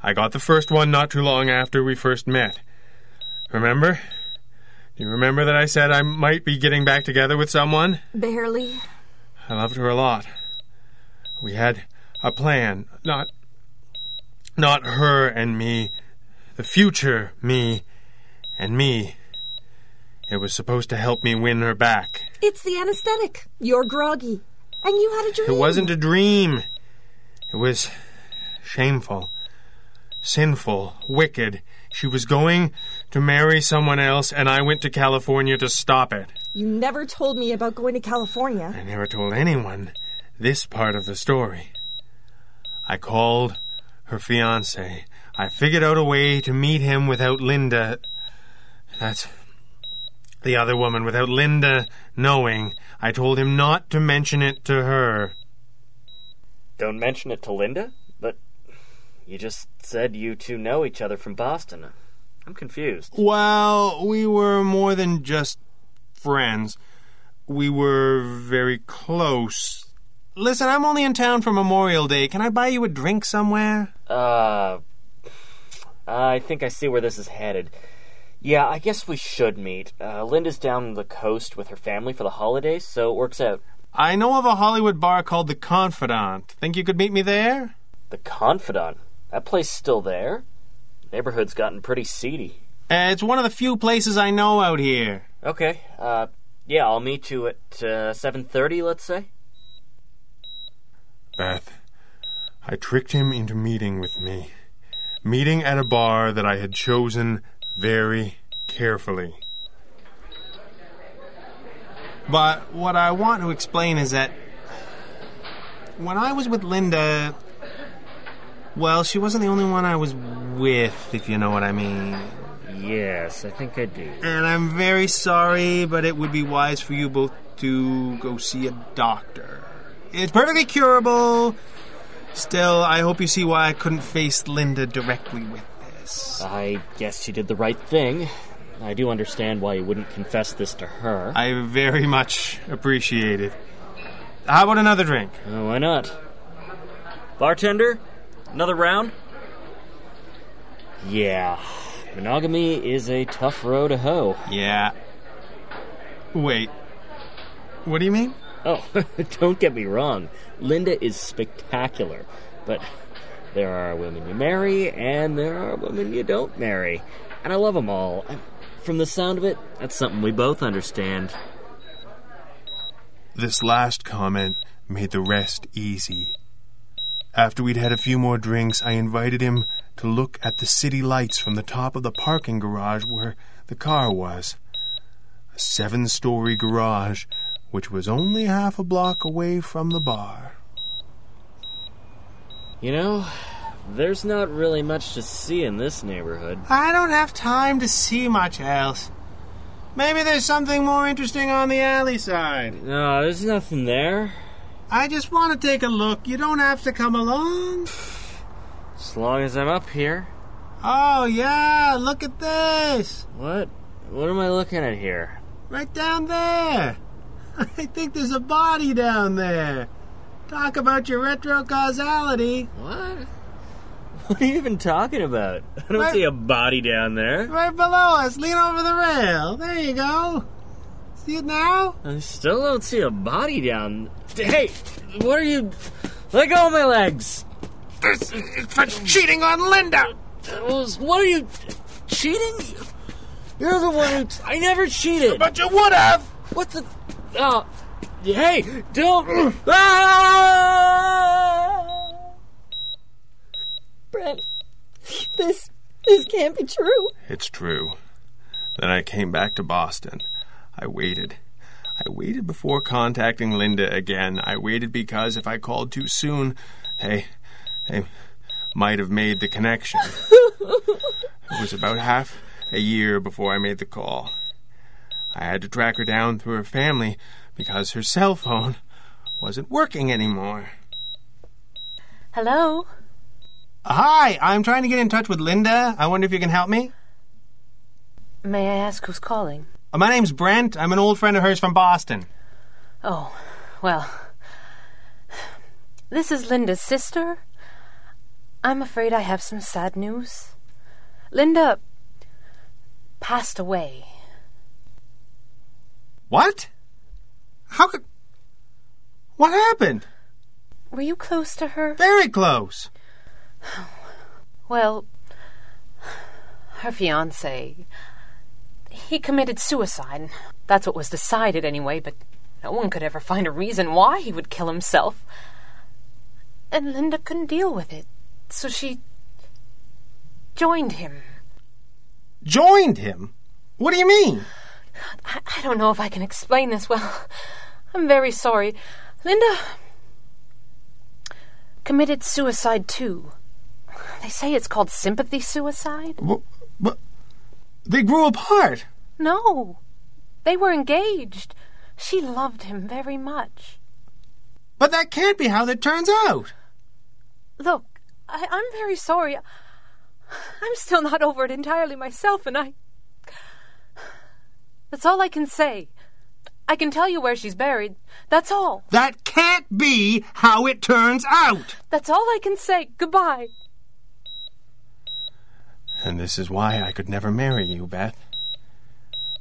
Speaker 6: I got the first one not too long after we first met. Remember? Do you remember that I said I might be getting back together with someone?
Speaker 9: Barely.
Speaker 6: I loved her a lot. We had a plan. Not not her and me. The future me and me. It was supposed to help me win her back.
Speaker 9: It's the anesthetic. You're groggy. And you had a dream.
Speaker 6: It wasn't a dream. It was shameful, sinful, wicked. She was going to marry someone else, and I went to California to stop it.
Speaker 9: You never told me about going to California.
Speaker 6: I never told anyone this part of the story. I called her fiance. I figured out a way to meet him without Linda. That's The other woman, without Linda knowing, I told him not to mention it to her.
Speaker 8: Don't mention it to Linda? But you just said you two know each other from Boston. I'm confused.
Speaker 6: Well, we were more than just friends. We were very close. Listen, I'm only in town for Memorial Day. Can I buy you a drink somewhere?
Speaker 8: Uh, I think I see where this is headed. Yeah, I guess we should meet. Uh, Linda's down the coast with her family for the holidays, so it works out.
Speaker 6: I know of a Hollywood bar called The Confidant. Think you could meet me there?
Speaker 8: The Confidant? That place still there? Neighborhood's gotten pretty seedy.
Speaker 6: Uh, it's one of the few places I know out here.
Speaker 8: Okay, uh, yeah, I'll meet you at uh, 7.30, let's say.
Speaker 7: Beth, I tricked him into meeting with me. Meeting at a bar that I had chosen very carefully.
Speaker 6: But what I want to explain is that when I was with Linda, well, she wasn't the only one I was with, if you know what I mean.
Speaker 8: Yes, I think I do.
Speaker 6: And I'm very sorry, but it would be wise for you both to go see a doctor. It's perfectly curable. Still, I hope you see why I couldn't face Linda directly with this.
Speaker 8: I guess you did the right thing. I do understand why you wouldn't confess this to her.
Speaker 6: I very much appreciate it. How about another drink?
Speaker 8: Uh, why not? Bartender, another round? Yeah, monogamy is a tough row to hoe.
Speaker 6: Yeah. Wait. What do you mean?
Speaker 8: Oh, *laughs* don't get me wrong. Linda is spectacular, but there are women you marry and there are women you don't marry. And I love them all. From the sound of it, that's something we both understand.
Speaker 7: This last comment made the rest easy. After we'd had a few more drinks, I invited him to look at the city lights from the top of the parking garage where the car was. A seven story garage, which was only half a block away from the bar.
Speaker 8: You know, there's not really much to see in this neighborhood.
Speaker 6: I don't have time to see much else. Maybe there's something more interesting on the alley side.
Speaker 8: No, there's nothing there.
Speaker 6: I just want to take a look. You don't have to come along.
Speaker 8: As long as I'm up here.
Speaker 6: Oh, yeah, look at this.
Speaker 8: What? What am I looking at here?
Speaker 6: Right down there. *laughs* I think there's a body down there. Talk about your retro causality.
Speaker 8: What? What are you even talking about? I don't
Speaker 6: Right-
Speaker 8: see a body down there.
Speaker 6: Right below us. Lean over the rail. There you go. See it now?
Speaker 8: I still don't see a body down. Hey, what are you? Let go of my legs.
Speaker 6: This is for cheating on Linda.
Speaker 8: What are you cheating? You're the one who. I never cheated.
Speaker 6: But you would have.
Speaker 8: What the? Oh, hey, don't. *clears throat* Ah!
Speaker 9: Brent, this this can't be true.
Speaker 7: It's true. Then I came back to Boston. I waited. I waited before contacting Linda again. I waited because if I called too soon, hey, they might have made the connection. *laughs* it was about half a year before I made the call. I had to track her down through her family because her cell phone wasn't working anymore.
Speaker 10: Hello?
Speaker 6: Hi, I'm trying to get in touch with Linda. I wonder if you can help me.
Speaker 13: May I ask who's calling?
Speaker 6: Uh, My name's Brent. I'm an old friend of hers from Boston.
Speaker 13: Oh, well. This is Linda's sister. I'm afraid I have some sad news. Linda passed away.
Speaker 6: What? How could. What happened?
Speaker 13: Were you close to her?
Speaker 6: Very close.
Speaker 13: Well, her fiance. He committed suicide. That's what was decided anyway, but no one could ever find a reason why he would kill himself. And Linda couldn't deal with it, so she joined him.
Speaker 6: Joined him? What do you mean?
Speaker 13: I, I don't know if I can explain this well. I'm very sorry. Linda committed suicide too. They say it's called sympathy suicide.
Speaker 6: But they grew apart.
Speaker 13: No. They were engaged. She loved him very much.
Speaker 6: But that can't be how that turns out.
Speaker 13: Look, I, I'm very sorry. I'm still not over it entirely myself, and I. That's all I can say. I can tell you where she's buried. That's all.
Speaker 6: That can't be how it turns out.
Speaker 13: That's all I can say. Goodbye.
Speaker 6: And this is why I could never marry you, Beth.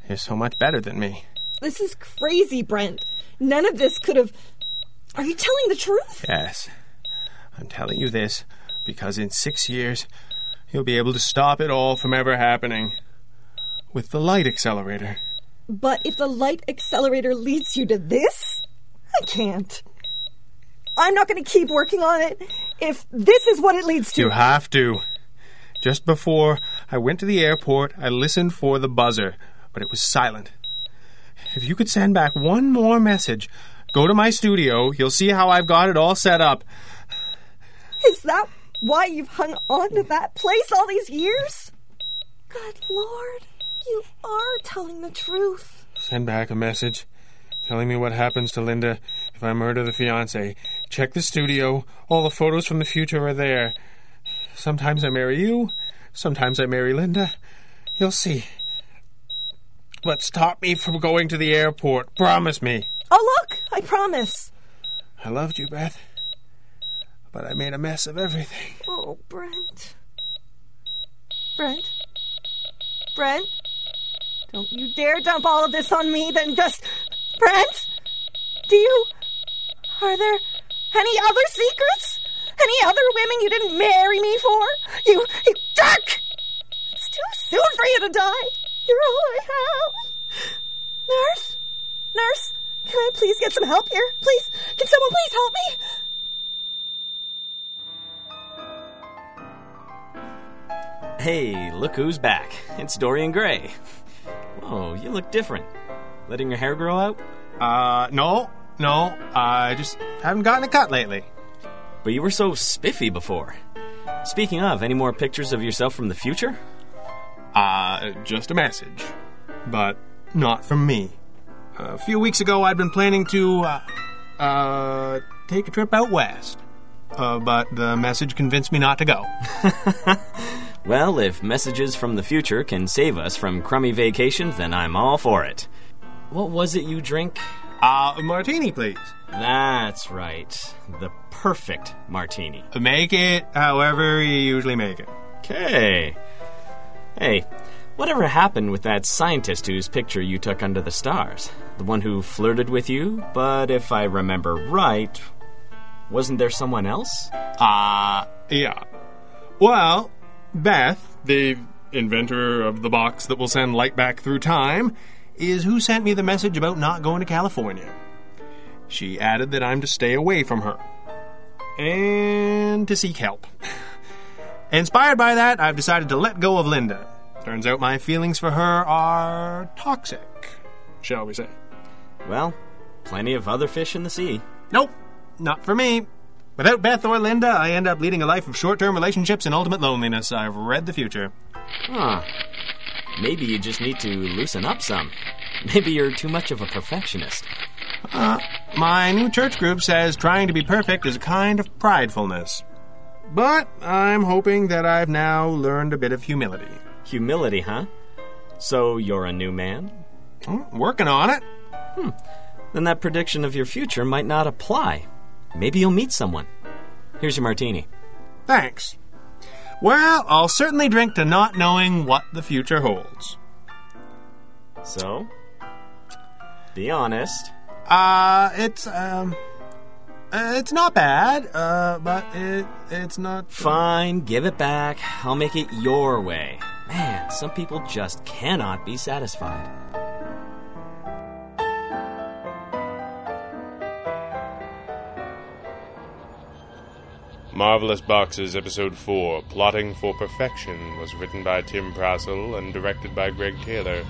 Speaker 6: You're so much better than me.
Speaker 9: This is crazy, Brent. None of this could have. Are you telling the truth?
Speaker 6: Yes. I'm telling you this because in six years, you'll be able to stop it all from ever happening. With the light accelerator.
Speaker 9: But if the light accelerator leads you to this, I can't. I'm not going to keep working on it if this is what it leads to.
Speaker 6: You have to. Just before I went to the airport, I listened for the buzzer, but it was silent. If you could send back one more message, go to my studio, you'll see how I've got it all set up.
Speaker 9: Is that why you've hung on to that place all these years? Good Lord, you are telling the truth.
Speaker 6: Send back a message telling me what happens to Linda if I murder the fiance. Check the studio. All the photos from the future are there. Sometimes I marry you, sometimes I marry Linda. You'll see. But stop me from going to the airport. Promise me.
Speaker 9: Oh, look, I promise.
Speaker 6: I loved you, Beth. But I made a mess of everything.
Speaker 9: Oh, Brent. Brent? Brent? Don't you dare dump all of this on me, then just. Brent? Do you. Are there any other secrets? Any other women you didn't marry me for? You. you jerk! It's too soon for you to die. You're all I have. Nurse? Nurse? Can I please get some help here? Please? Can someone please help me?
Speaker 8: Hey, look who's back. It's Dorian Gray. Whoa, you look different. Letting your hair grow out?
Speaker 6: Uh, no, no. I just haven't gotten a cut lately.
Speaker 8: But you were so spiffy before. Speaking of, any more pictures of yourself from the future?
Speaker 6: Uh, just a message. But not from me. A few weeks ago, I'd been planning to, uh, uh, take a trip out west. Uh, but the message convinced me not to go. *laughs*
Speaker 8: Well, if messages from the future can save us from crummy vacations, then I'm all for it. What was it you drink?
Speaker 6: Uh, a martini, please.
Speaker 8: That's right. The perfect martini.
Speaker 6: Make it however you usually make it.
Speaker 8: Okay. Hey, whatever happened with that scientist whose picture you took under the stars? The one who flirted with you, but if I remember right, wasn't there someone else?
Speaker 6: Uh, yeah. Well, Beth, the inventor of the box that will send light back through time, is who sent me the message about not going to California. She added that I'm to stay away from her and to seek help. *laughs* Inspired by that, I've decided to let go of Linda. Turns out my feelings for her are toxic, shall we say.
Speaker 8: Well, plenty of other fish in the sea.
Speaker 6: Nope, not for me. Without Beth or Linda, I end up leading a life of short term relationships and ultimate loneliness. I've read the future.
Speaker 8: Huh. Maybe you just need to loosen up some. Maybe you're too much of a perfectionist.
Speaker 6: Uh, my new church group says trying to be perfect is a kind of pridefulness. But I'm hoping that I've now learned a bit of humility.
Speaker 8: Humility, huh? So you're a new man?
Speaker 6: Hmm, working on it.
Speaker 8: Hmm. Then that prediction of your future might not apply. Maybe you'll meet someone. Here's your martini.
Speaker 6: Thanks. Well, I'll certainly drink to not knowing what the future holds.
Speaker 8: So, be honest.
Speaker 6: Uh, it's um, uh, it's not bad. Uh, but it it's not.
Speaker 8: Fine, give it back. I'll make it your way. Man, some people just cannot be satisfied.
Speaker 7: Marvelous Boxes Episode 4 Plotting for Perfection was written by Tim Prasil and directed by Greg Taylor.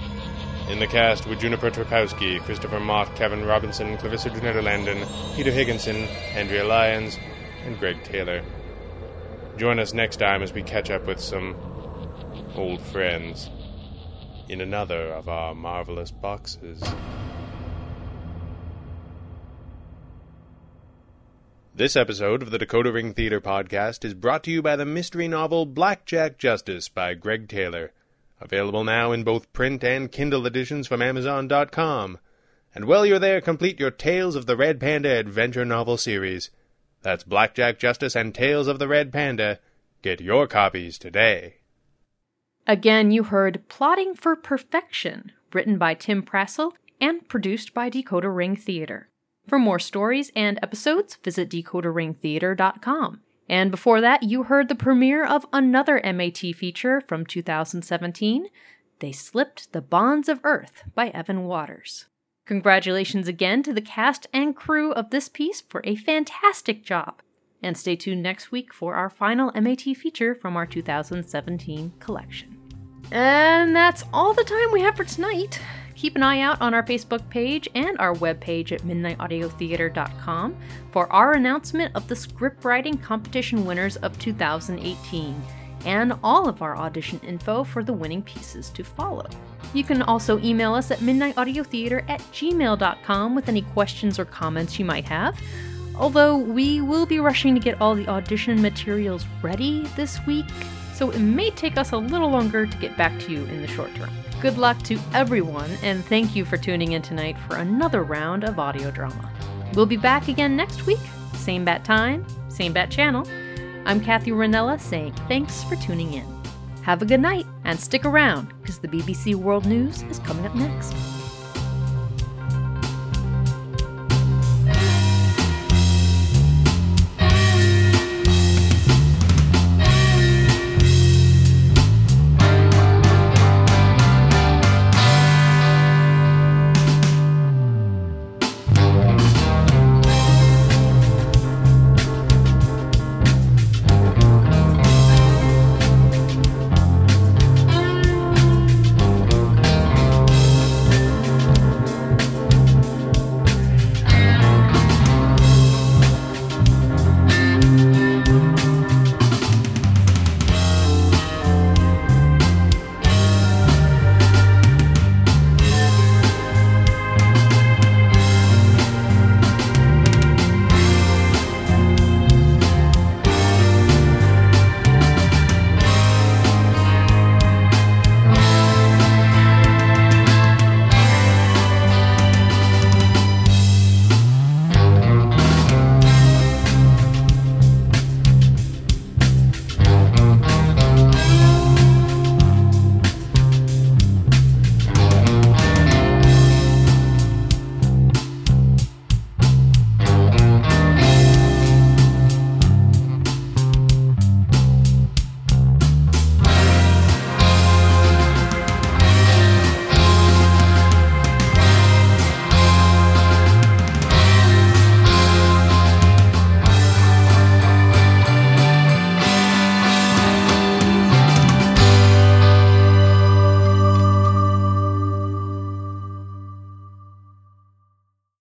Speaker 7: In the cast were Juniper Trapowski, Christopher Mott, Kevin Robinson, Clarissa Der Nederlanden, Peter Higginson, Andrea Lyons, and Greg Taylor. Join us next time as we catch up with some old friends.
Speaker 6: in another of our marvelous boxes. This episode of the Decoder Ring Theater podcast is brought to you by the mystery novel Blackjack Justice by Greg Taylor, available now in both print and Kindle editions from Amazon.com. And while you're there, complete your Tales of the Red Panda adventure novel series. That's Blackjack Justice and Tales of the Red Panda. Get your copies today.
Speaker 1: Again, you heard Plotting for Perfection, written by Tim Prasil and produced by Decoder Ring Theater. For more stories and episodes, visit decoderringtheater.com. And before that, you heard the premiere of another MAT feature from 2017, They Slipped the Bonds of Earth by Evan Waters. Congratulations again to the cast and crew of this piece for a fantastic job. And stay tuned next week for our final MAT feature from our 2017 collection. And that's all the time we have for tonight. Keep an eye out on our Facebook page and our webpage at midnightaudiotheater.com for our announcement of the script writing competition winners of 2018 and all of our audition info for the winning pieces to follow. You can also email us at midnightaudiotheater at gmail.com with any questions or comments you might have. Although we will be rushing to get all the audition materials ready this week, so it may take us a little longer to get back to you in the short term. Good luck to everyone, and thank you for tuning in tonight for another round of audio drama. We'll be back again next week, same bat time, same bat channel. I'm Kathy Ranella saying thanks for tuning in. Have a good night and stick around because the BBC World News is coming up next.